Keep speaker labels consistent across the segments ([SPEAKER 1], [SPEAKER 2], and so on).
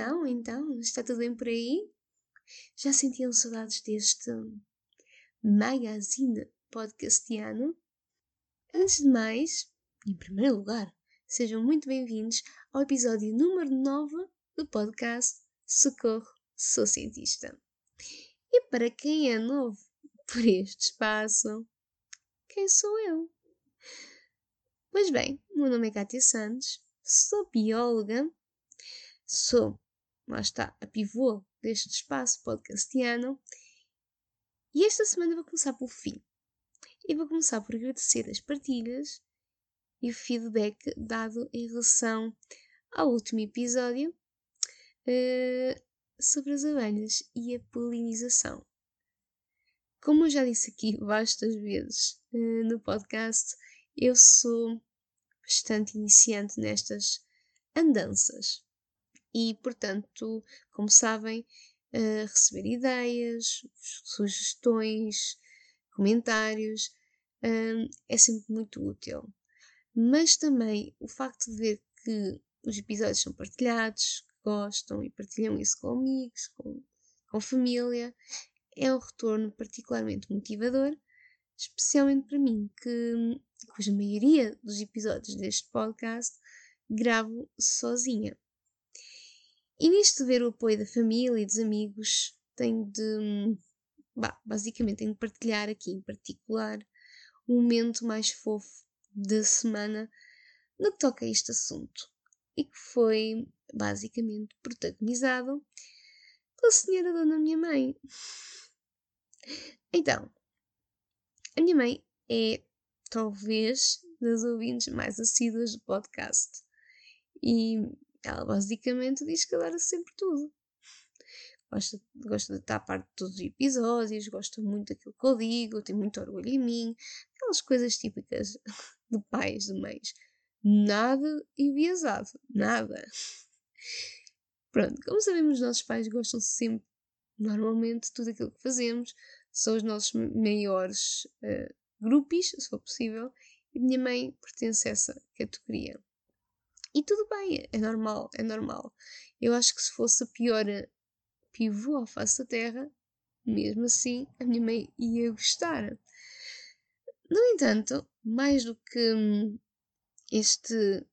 [SPEAKER 1] Então, então, está tudo bem por aí? Já sentiam saudades deste magazine podcastiano? Antes de mais, em primeiro lugar, sejam muito bem-vindos ao episódio número 9 do podcast Socorro, sou cientista. E para quem é novo por este espaço, quem sou eu? Pois bem, meu nome é Kátia Santos, sou bióloga sou, lá está, a pivô deste espaço podcastiano. E esta semana vou começar pelo fim. E vou começar por agradecer as partilhas e o feedback dado em relação ao último episódio uh, sobre as abelhas e a polinização. Como eu já disse aqui vastas vezes uh, no podcast, eu sou bastante iniciante nestas andanças e, portanto, como sabem, uh, receber ideias, sugestões, comentários uh, é sempre muito útil. Mas também o facto de ver que os episódios são partilhados, gostam e partilham isso com amigos, com, com família, é um retorno particularmente motivador, especialmente para mim, que, cuja maioria dos episódios deste podcast gravo sozinha. E nisto ver o apoio da família e dos amigos, tenho de. Bah, basicamente, tenho de partilhar aqui em particular o momento mais fofo da semana no que toca a este assunto. E que foi basicamente protagonizado pela senhora dona minha mãe. Então, a minha mãe é talvez das ouvintes mais assíduas do podcast. E ela basicamente diz que adora sempre tudo. Gosta, gosta de estar a parte de todos os episódios, gosta muito daquilo que eu digo, tem muito orgulho em mim, aquelas coisas típicas de pais, de mães. Nada enviesado, nada. Pronto, como sabemos, os nossos pais gostam sempre, normalmente, de tudo aquilo que fazemos, são os nossos maiores uh, grupos, se for possível, e minha mãe pertence a essa categoria. E tudo bem, é normal, é normal. Eu acho que se fosse a pior pivô à face da Terra, mesmo assim a minha mãe ia gostar. No entanto, mais do que hum, este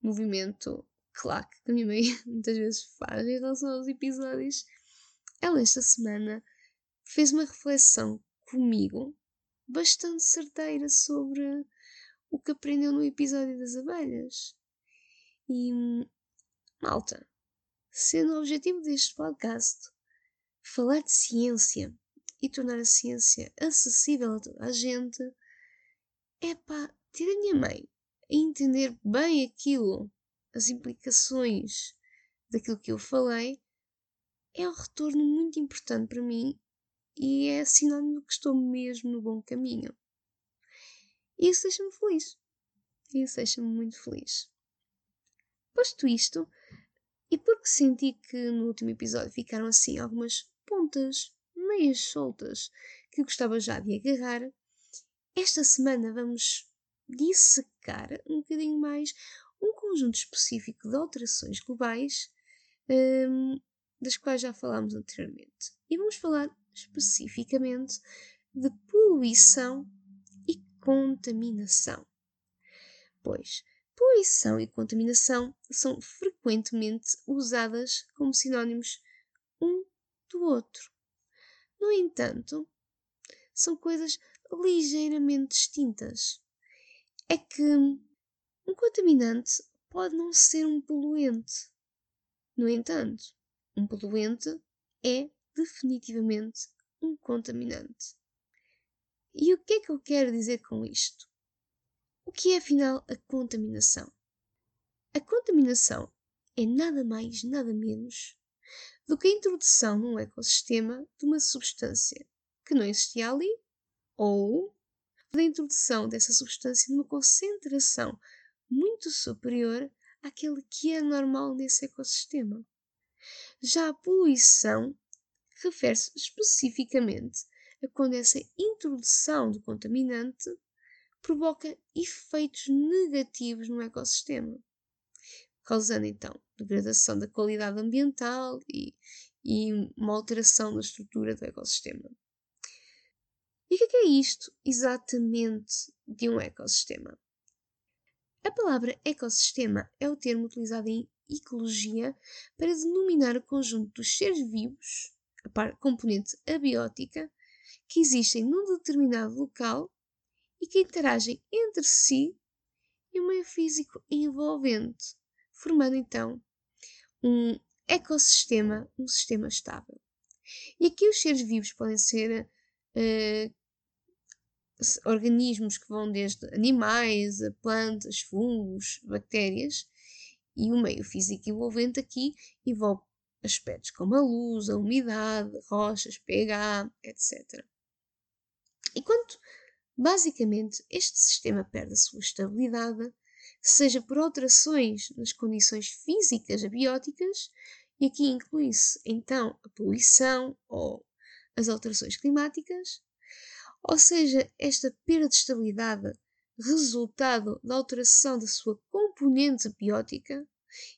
[SPEAKER 1] movimento claque que a minha mãe muitas vezes faz em relação aos episódios, ela esta semana fez uma reflexão comigo bastante certeira sobre o que aprendeu no episódio das abelhas. E, malta, sendo o objetivo deste podcast falar de ciência e tornar a ciência acessível a toda a gente, é pá, ter a minha mãe a entender bem aquilo, as implicações daquilo que eu falei, é um retorno muito importante para mim e é sinónimo de que estou mesmo no bom caminho. E isso deixa-me feliz. Isso deixa-me muito feliz. Posto isto, e porque senti que no último episódio ficaram assim algumas pontas meias soltas que gostava já de agarrar, esta semana vamos dissecar um bocadinho mais um conjunto específico de alterações globais um, das quais já falámos anteriormente. E vamos falar especificamente de poluição e contaminação. Pois, poluição e contaminação são frequentemente usadas como sinónimos um do outro. No entanto, são coisas ligeiramente distintas. É que um contaminante pode não ser um poluente. No entanto, um poluente é definitivamente um contaminante. E o que é que eu quero dizer com isto? O que é afinal a contaminação? A contaminação é nada mais, nada menos do que a introdução num ecossistema de uma substância que não existia ali ou da introdução dessa substância numa concentração muito superior àquele que é normal nesse ecossistema. Já a poluição refere-se especificamente a quando essa introdução do contaminante provoca efeitos negativos no ecossistema. causando então degradação da qualidade ambiental e, e uma alteração da estrutura do ecossistema. E o é, que é isto exatamente de um ecossistema? A palavra ecossistema é o termo utilizado em ecologia para denominar o conjunto dos seres vivos, a componente abiótica, que existem num determinado local e que interagem entre si e o meio físico envolvente, formando então um ecossistema, um sistema estável. E aqui os seres vivos podem ser uh, organismos que vão desde animais a plantas, fungos, bactérias, e o meio físico envolvente aqui envolve aspectos como a luz, a umidade, rochas, pH, etc. E quando basicamente este sistema perde a sua estabilidade, seja por alterações nas condições físicas abióticas, e aqui inclui-se então a poluição ou as alterações climáticas, ou seja, esta perda de estabilidade resultado da alteração da sua componente biótica,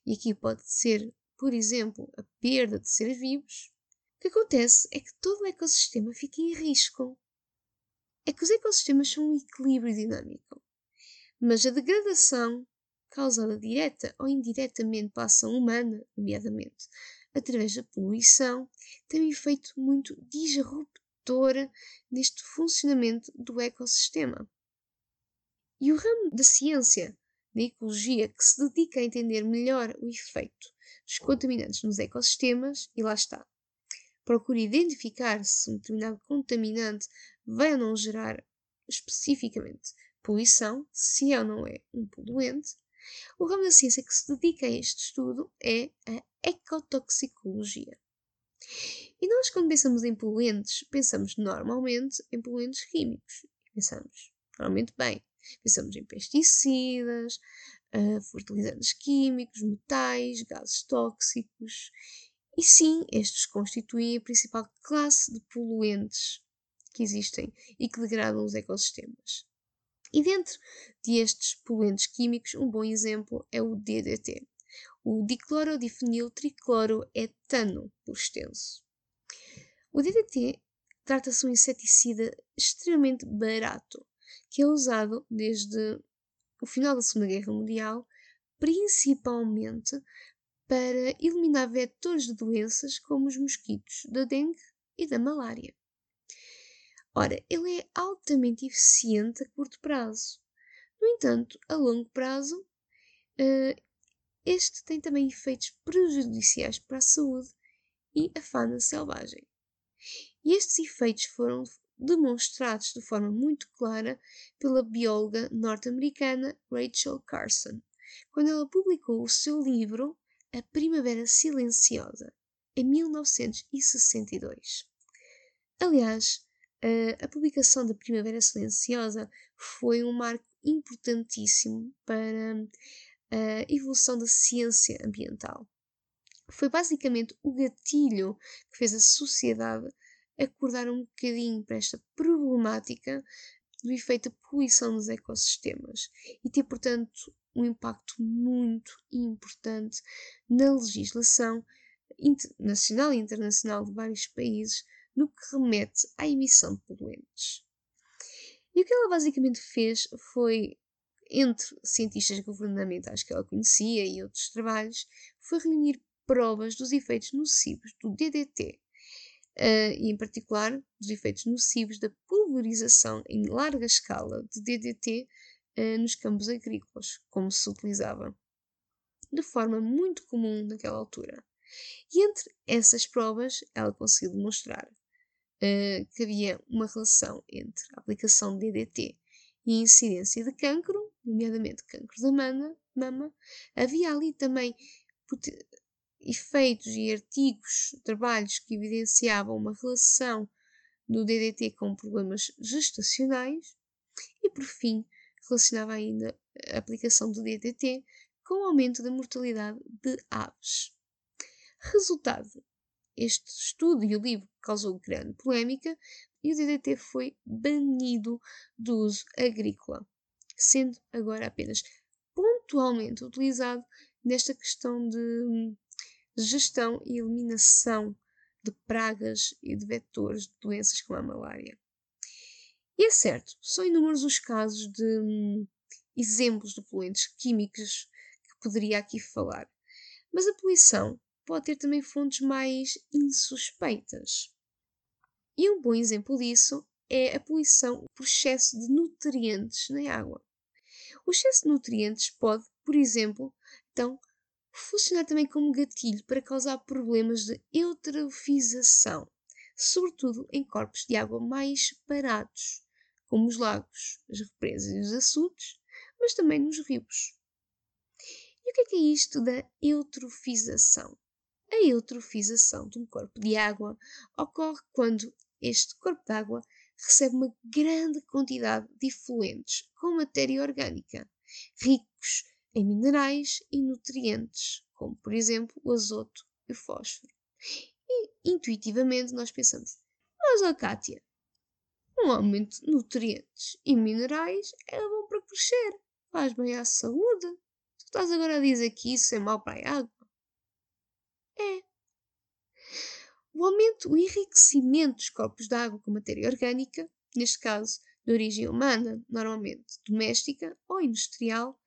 [SPEAKER 1] e aqui pode ser, por exemplo, a perda de seres vivos, o que acontece é que todo o ecossistema fica em risco. É que os ecossistemas são um equilíbrio dinâmico, mas a degradação causada direta ou indiretamente pela ação humana, nomeadamente através da poluição, tem um efeito muito disruptor neste funcionamento do ecossistema. E o ramo da ciência da ecologia que se dedica a entender melhor o efeito dos contaminantes nos ecossistemas, e lá está, procura identificar se um determinado contaminante vai ou não gerar especificamente poluição, se é ou não é um poluente. O ramo da ciência que se dedica a este estudo é a ecotoxicologia. E nós, quando pensamos em poluentes, pensamos normalmente em poluentes químicos. Pensamos normalmente bem. Pensamos em pesticidas, uh, fertilizantes químicos, metais, gases tóxicos. E sim, estes constituem a principal classe de poluentes que existem e que degradam os ecossistemas. E dentro destes poluentes químicos, um bom exemplo é o DDT, o diclorodifeniltricloroetano, por extenso. O DDT trata-se de um inseticida extremamente barato, que é usado desde o final da Segunda Guerra Mundial, principalmente para eliminar vetores de doenças como os mosquitos da dengue e da malária. Ora, ele é altamente eficiente a curto prazo. No entanto, a longo prazo, uh, este tem também efeitos prejudiciais para a saúde e a fauna selvagem. E estes efeitos foram demonstrados de forma muito clara pela bióloga norte-americana Rachel Carson, quando ela publicou o seu livro A Primavera Silenciosa, em 1962. Aliás, a, publicação da Primavera Silenciosa foi um marco importantíssimo para a evolução da ciência ambiental. Foi basicamente o gatilho que fez a sociedade acordar um bocadinho para esta problemática do efeito da poluição dos ecossistemas e ter, portanto, um impacto muito importante na legislação nacional e internacional de vários países no que remete à emissão de poluentes. E o que ela basicamente fez foi, entre cientistas governamentais que ela conhecia e outros trabalhos, foi reunir provas dos efeitos nocivos do DDT, uh, e em particular dos efeitos nocivos da pulverização em larga escala de DDT eh, nos campos agrícolas, como se utilizava de forma muito comum naquela altura. E entre essas provas, ela conseguiu demonstrar uh, que havia uma relação entre a aplicação de DDT e a incidência de cancro, nomeadamente cancro da mama. mama. Havia ali também efeitos e artigos, trabalhos que evidenciavam uma relação do DDT com problemas gestacionais e, por fim, relacionava ainda a aplicação do DDT com o aumento da mortalidade de aves. Resultado: este estudo e o livro causou grande polémica e o DDT foi banido do uso agrícola, sendo agora apenas pontualmente utilizado nesta questão de gestão e eliminação de pragas e de vetores de doenças como a malária. E é certo, são inúmeros os casos de hum, exemplos de poluentes químicos que poderia aqui falar, mas a poluição pode ter também fontes mais insuspeitas. E um bom exemplo disso é a poluição por excesso de nutrientes na água. O excesso de nutrientes pode, por exemplo, então, funcionar também como gatilho para causar problemas de eutrofização, sobretudo em corpos de água mais parados, como os lagos, as represas e os açudes, mas também nos rios. E o que é, que é isto da eutrofização? A eutrofização de um corpo de água ocorre quando este corpo de água recebe uma grande quantidade de efluentes com matéria orgânica, ricos em minerais e nutrientes, como por exemplo o azoto e o fósforo. E intuitivamente nós pensamos: mas a Kátia, um aumento de nutrientes e minerais é bom para crescer, faz bem à saúde. Tu estás agora a dizer que isso é mau para a água? É. O aumento, o enriquecimento dos corpos de água com matéria orgânica, neste caso de origem humana, normalmente doméstica ou industrial,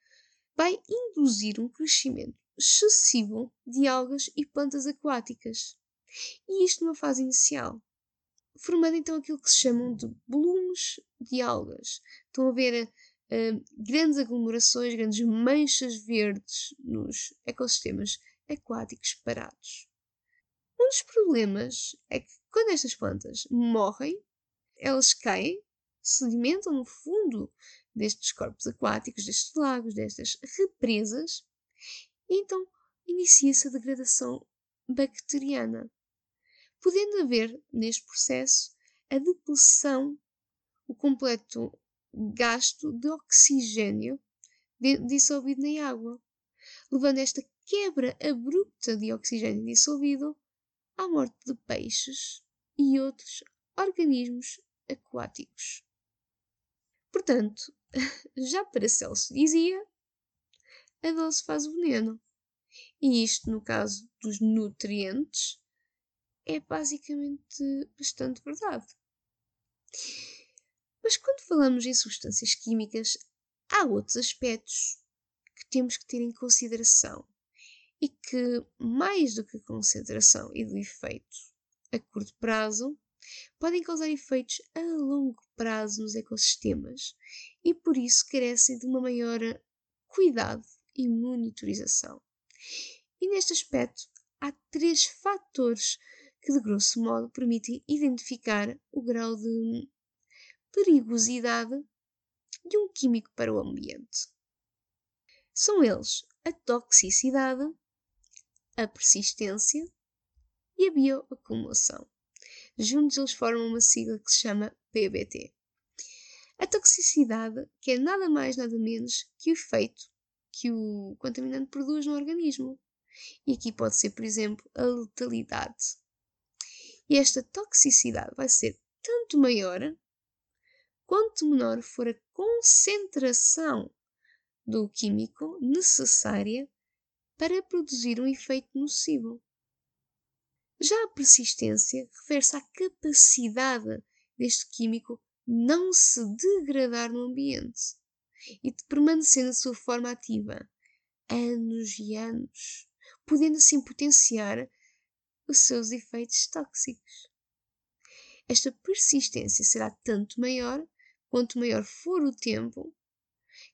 [SPEAKER 1] vai induzir um crescimento excessivo de algas e plantas aquáticas. E isto numa fase inicial, formando então aquilo que se chamam de blooms de algas. Estão a ver uh, grandes aglomerações, grandes manchas verdes nos ecossistemas aquáticos parados. Um dos problemas é que quando estas plantas morrem, elas caem, sedimentam no fundo destes corpos aquáticos, destes lagos, destas represas, e então inicia-se a degradação bacteriana, podendo haver neste processo a depressão, o completo gasto de oxigênio dissolvido na água, levando esta quebra abrupta de oxigênio dissolvido à morte de peixes e outros organismos aquáticos. Portanto, já Paracelso dizia: a dose faz o veneno. E isto, no caso dos nutrientes, é basicamente bastante verdade. Mas quando falamos em substâncias químicas, há outros aspectos que temos que ter em consideração e que, mais do que a concentração e do efeito a curto prazo, podem causar efeitos a longo prazo nos ecossistemas e por isso carecem de uma maior cuidado e monitorização. E neste aspecto há três fatores que, de grosso modo, permitem identificar o grau de perigosidade de um químico para o ambiente. São eles a toxicidade, a persistência e a bioacumulação. Juntos eles formam uma sigla que se chama PBT. A toxicidade, que é nada mais nada menos que o efeito que o contaminante produz no organismo. E aqui pode ser, por exemplo, a letalidade. E esta toxicidade vai ser tanto maior quanto menor for a concentração do químico necessária para produzir um efeito nocivo. Já a persistência refere-se à capacidade deste químico não se degradar no ambiente e de permanecer na sua forma ativa anos e anos, podendo assim potenciar os seus efeitos tóxicos. Esta persistência será tanto maior quanto maior for o tempo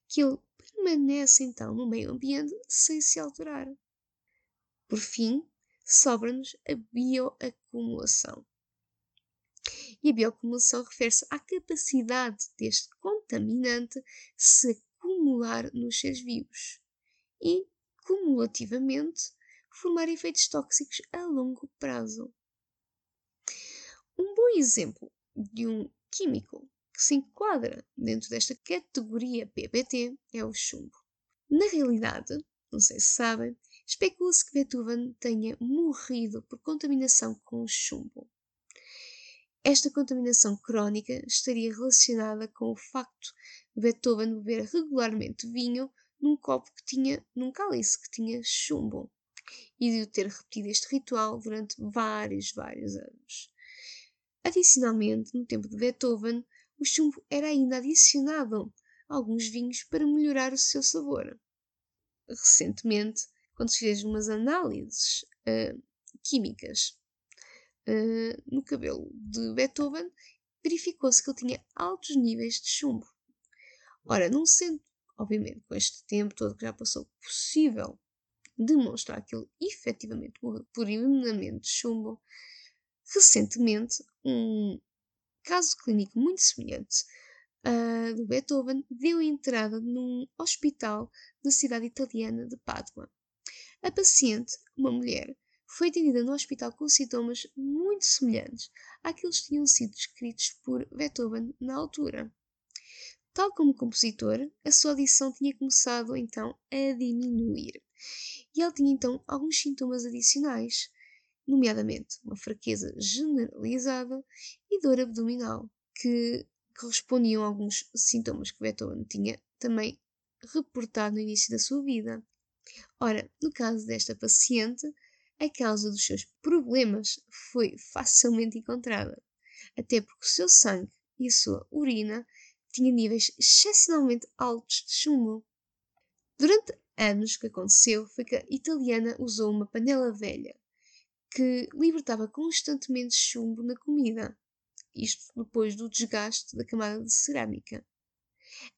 [SPEAKER 1] que ele permanece então no meio ambiente sem se alterar. Por fim, sobra-nos a bioacumulação. E a bioacumulação refere-se à capacidade deste contaminante se acumular nos seres vivos e, cumulativamente, formar efeitos tóxicos a longo prazo. Um bom exemplo de um químico que se enquadra dentro desta categoria PPT é o chumbo. Na realidade, não sei se sabem, especula-se que Beethoven tenha morrido por contaminação com chumbo. Esta contaminação crónica estaria relacionada com o facto de Beethoven beber regularmente vinho num copo que tinha, num cálice que tinha chumbo e de ter repetido este ritual durante vários, vários anos. Adicionalmente, no tempo de Beethoven, o chumbo era ainda adicionado a alguns vinhos para melhorar o seu sabor. Recentemente, quando se fez umas análises uh, químicas uh, no cabelo de Beethoven, verificou-se que ele tinha altos níveis de chumbo. Ora, não sendo, obviamente, com este tempo todo que já passou, possível demonstrar que ele efetivamente morreu por envenenamento de chumbo, recentemente um caso clínico muito semelhante uh, do Beethoven deu entrada num hospital da cidade italiana de Pádua. A paciente, uma mulher, foi atendida no hospital com sintomas muito semelhantes àqueles que tinham sido descritos por Beethoven na altura. Tal como compositor, a sua audição tinha começado então a diminuir e ele tinha então alguns sintomas adicionais, nomeadamente uma fraqueza generalizada e dor abdominal, que correspondiam a alguns sintomas que Beethoven tinha também reportado no início da sua vida. Ora, no caso desta paciente, a causa dos seus problemas foi facilmente encontrada, até porque o seu sangue e a sua urina tinham níveis excepcionalmente altos de chumbo. Durante anos que aconteceu foi que a italiana usou uma panela velha que libertava constantemente chumbo na comida, isto depois do desgaste da camada de cerâmica.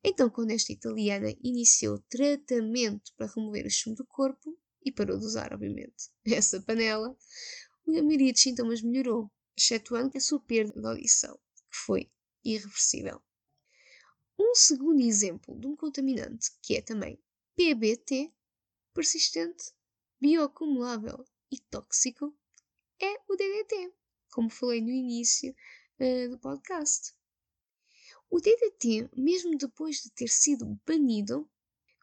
[SPEAKER 1] Então, quando esta italiana iniciou tratamento para remover o chumbo do corpo, e parou de usar, obviamente, essa panela, a maioria dos sintomas melhorou, excetuando a sua perda de audição, que foi irreversível. Um segundo exemplo de um contaminante, que é também PBT, persistente, bioacumulável e tóxico, é o DDT, como falei no início uh, do podcast. O DDT, mesmo depois de ter sido banido,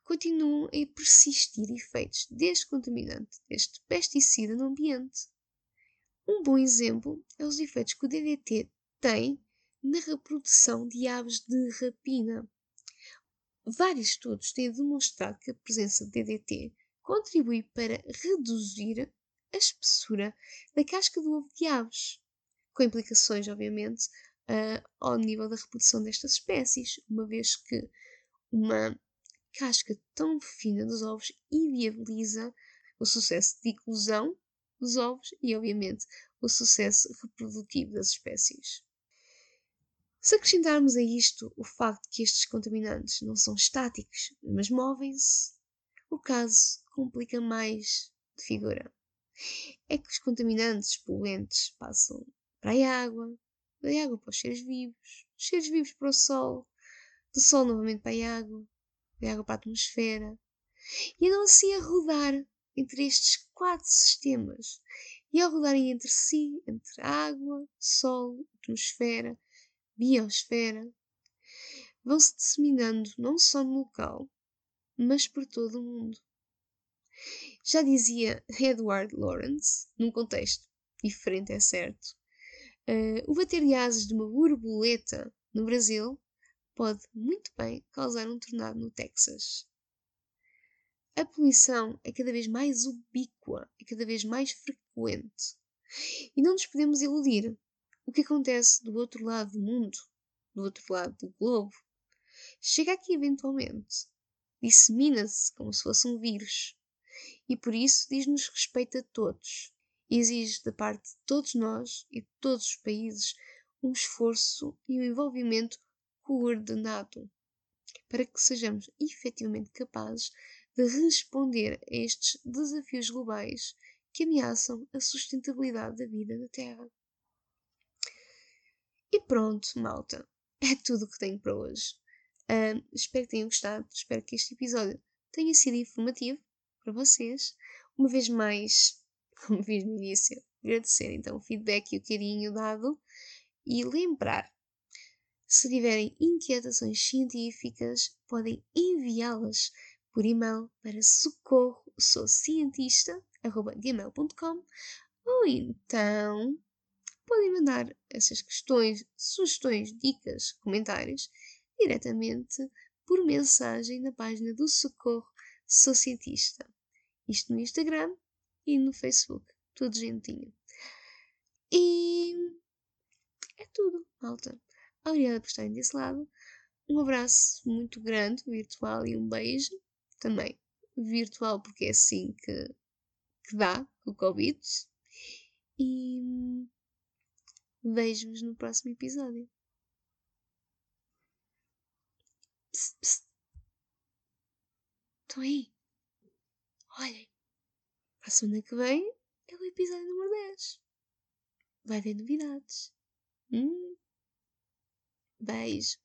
[SPEAKER 1] continuam a persistir efeitos deste contaminante, deste pesticida no ambiente. Um bom exemplo é os efeitos que o DDT tem na reprodução de aves de rapina. Vários estudos têm demonstrado que a presença de DDT contribui para reduzir a espessura da casca do ovo de aves, com implicações, obviamente, uh, ao nível da reprodução destas espécies, uma vez que uma casca tão fina dos ovos inviabiliza o sucesso de eclosão dos ovos e, obviamente, o sucesso reprodutivo das espécies. Se acrescentarmos a isto o facto de que estes contaminantes não são estáticos, mas movem-se, o caso complica mais de figura. É que os contaminantes poluentes passam para a água, da água para os seres vivos, os seres vivos para o sol, do sol novamente para a água, de água para a atmosfera, e andam assim a rodar entre estes quatro sistemas. E ao rodarem entre si, entre água, sol, atmosfera, biosfera, vão se disseminando não só no local, mas por todo o mundo. Já dizia Edward Lawrence, num contexto diferente, é certo, uh, o bater de asas de uma borboleta no Brasil pode muito bem causar um tornado no Texas. A poluição é cada vez mais ubíqua, é cada vez mais frequente. E não nos podemos iludir. Que acontece do outro lado do mundo, do outro lado do globo, chega aqui eventualmente. Dissemina-se como se fosse um vírus. E por isso diz-nos respeito a todos. Exige da parte de todos nós e de todos os países um esforço e um envolvimento coordenado para que sejamos efetivamente capazes de responder a estes desafios globais que ameaçam a sustentabilidade da vida na Terra. E pronto, malta, é tudo o que tenho para hoje. Espero que tenham gostado, espero que este episódio tenha sido informativo para vocês. Uma vez mais, como vi no início, agradecer então o feedback e o carinho dado e lembrar se tiverem inquietações científicas, podem enviá-las por e-mail para socorro ou então podem mandar essas questões, sugestões, dicas, comentários diretamente por mensagem na página do Socorro Sou cientista. Isto no Instagram e no Facebook. Tudo gentinho. E é tudo, malta. Obrigada por estarem desse lado. Um abraço muito grande, virtual, e um beijo. Também virtual, porque é assim que, que dá o Covid. E vejo-vos no próximo episódio. Psst, psst. Estão aí? Olhem, a semana que vem é o episódio número 10. Vai ter novidades. Hum. Beijo.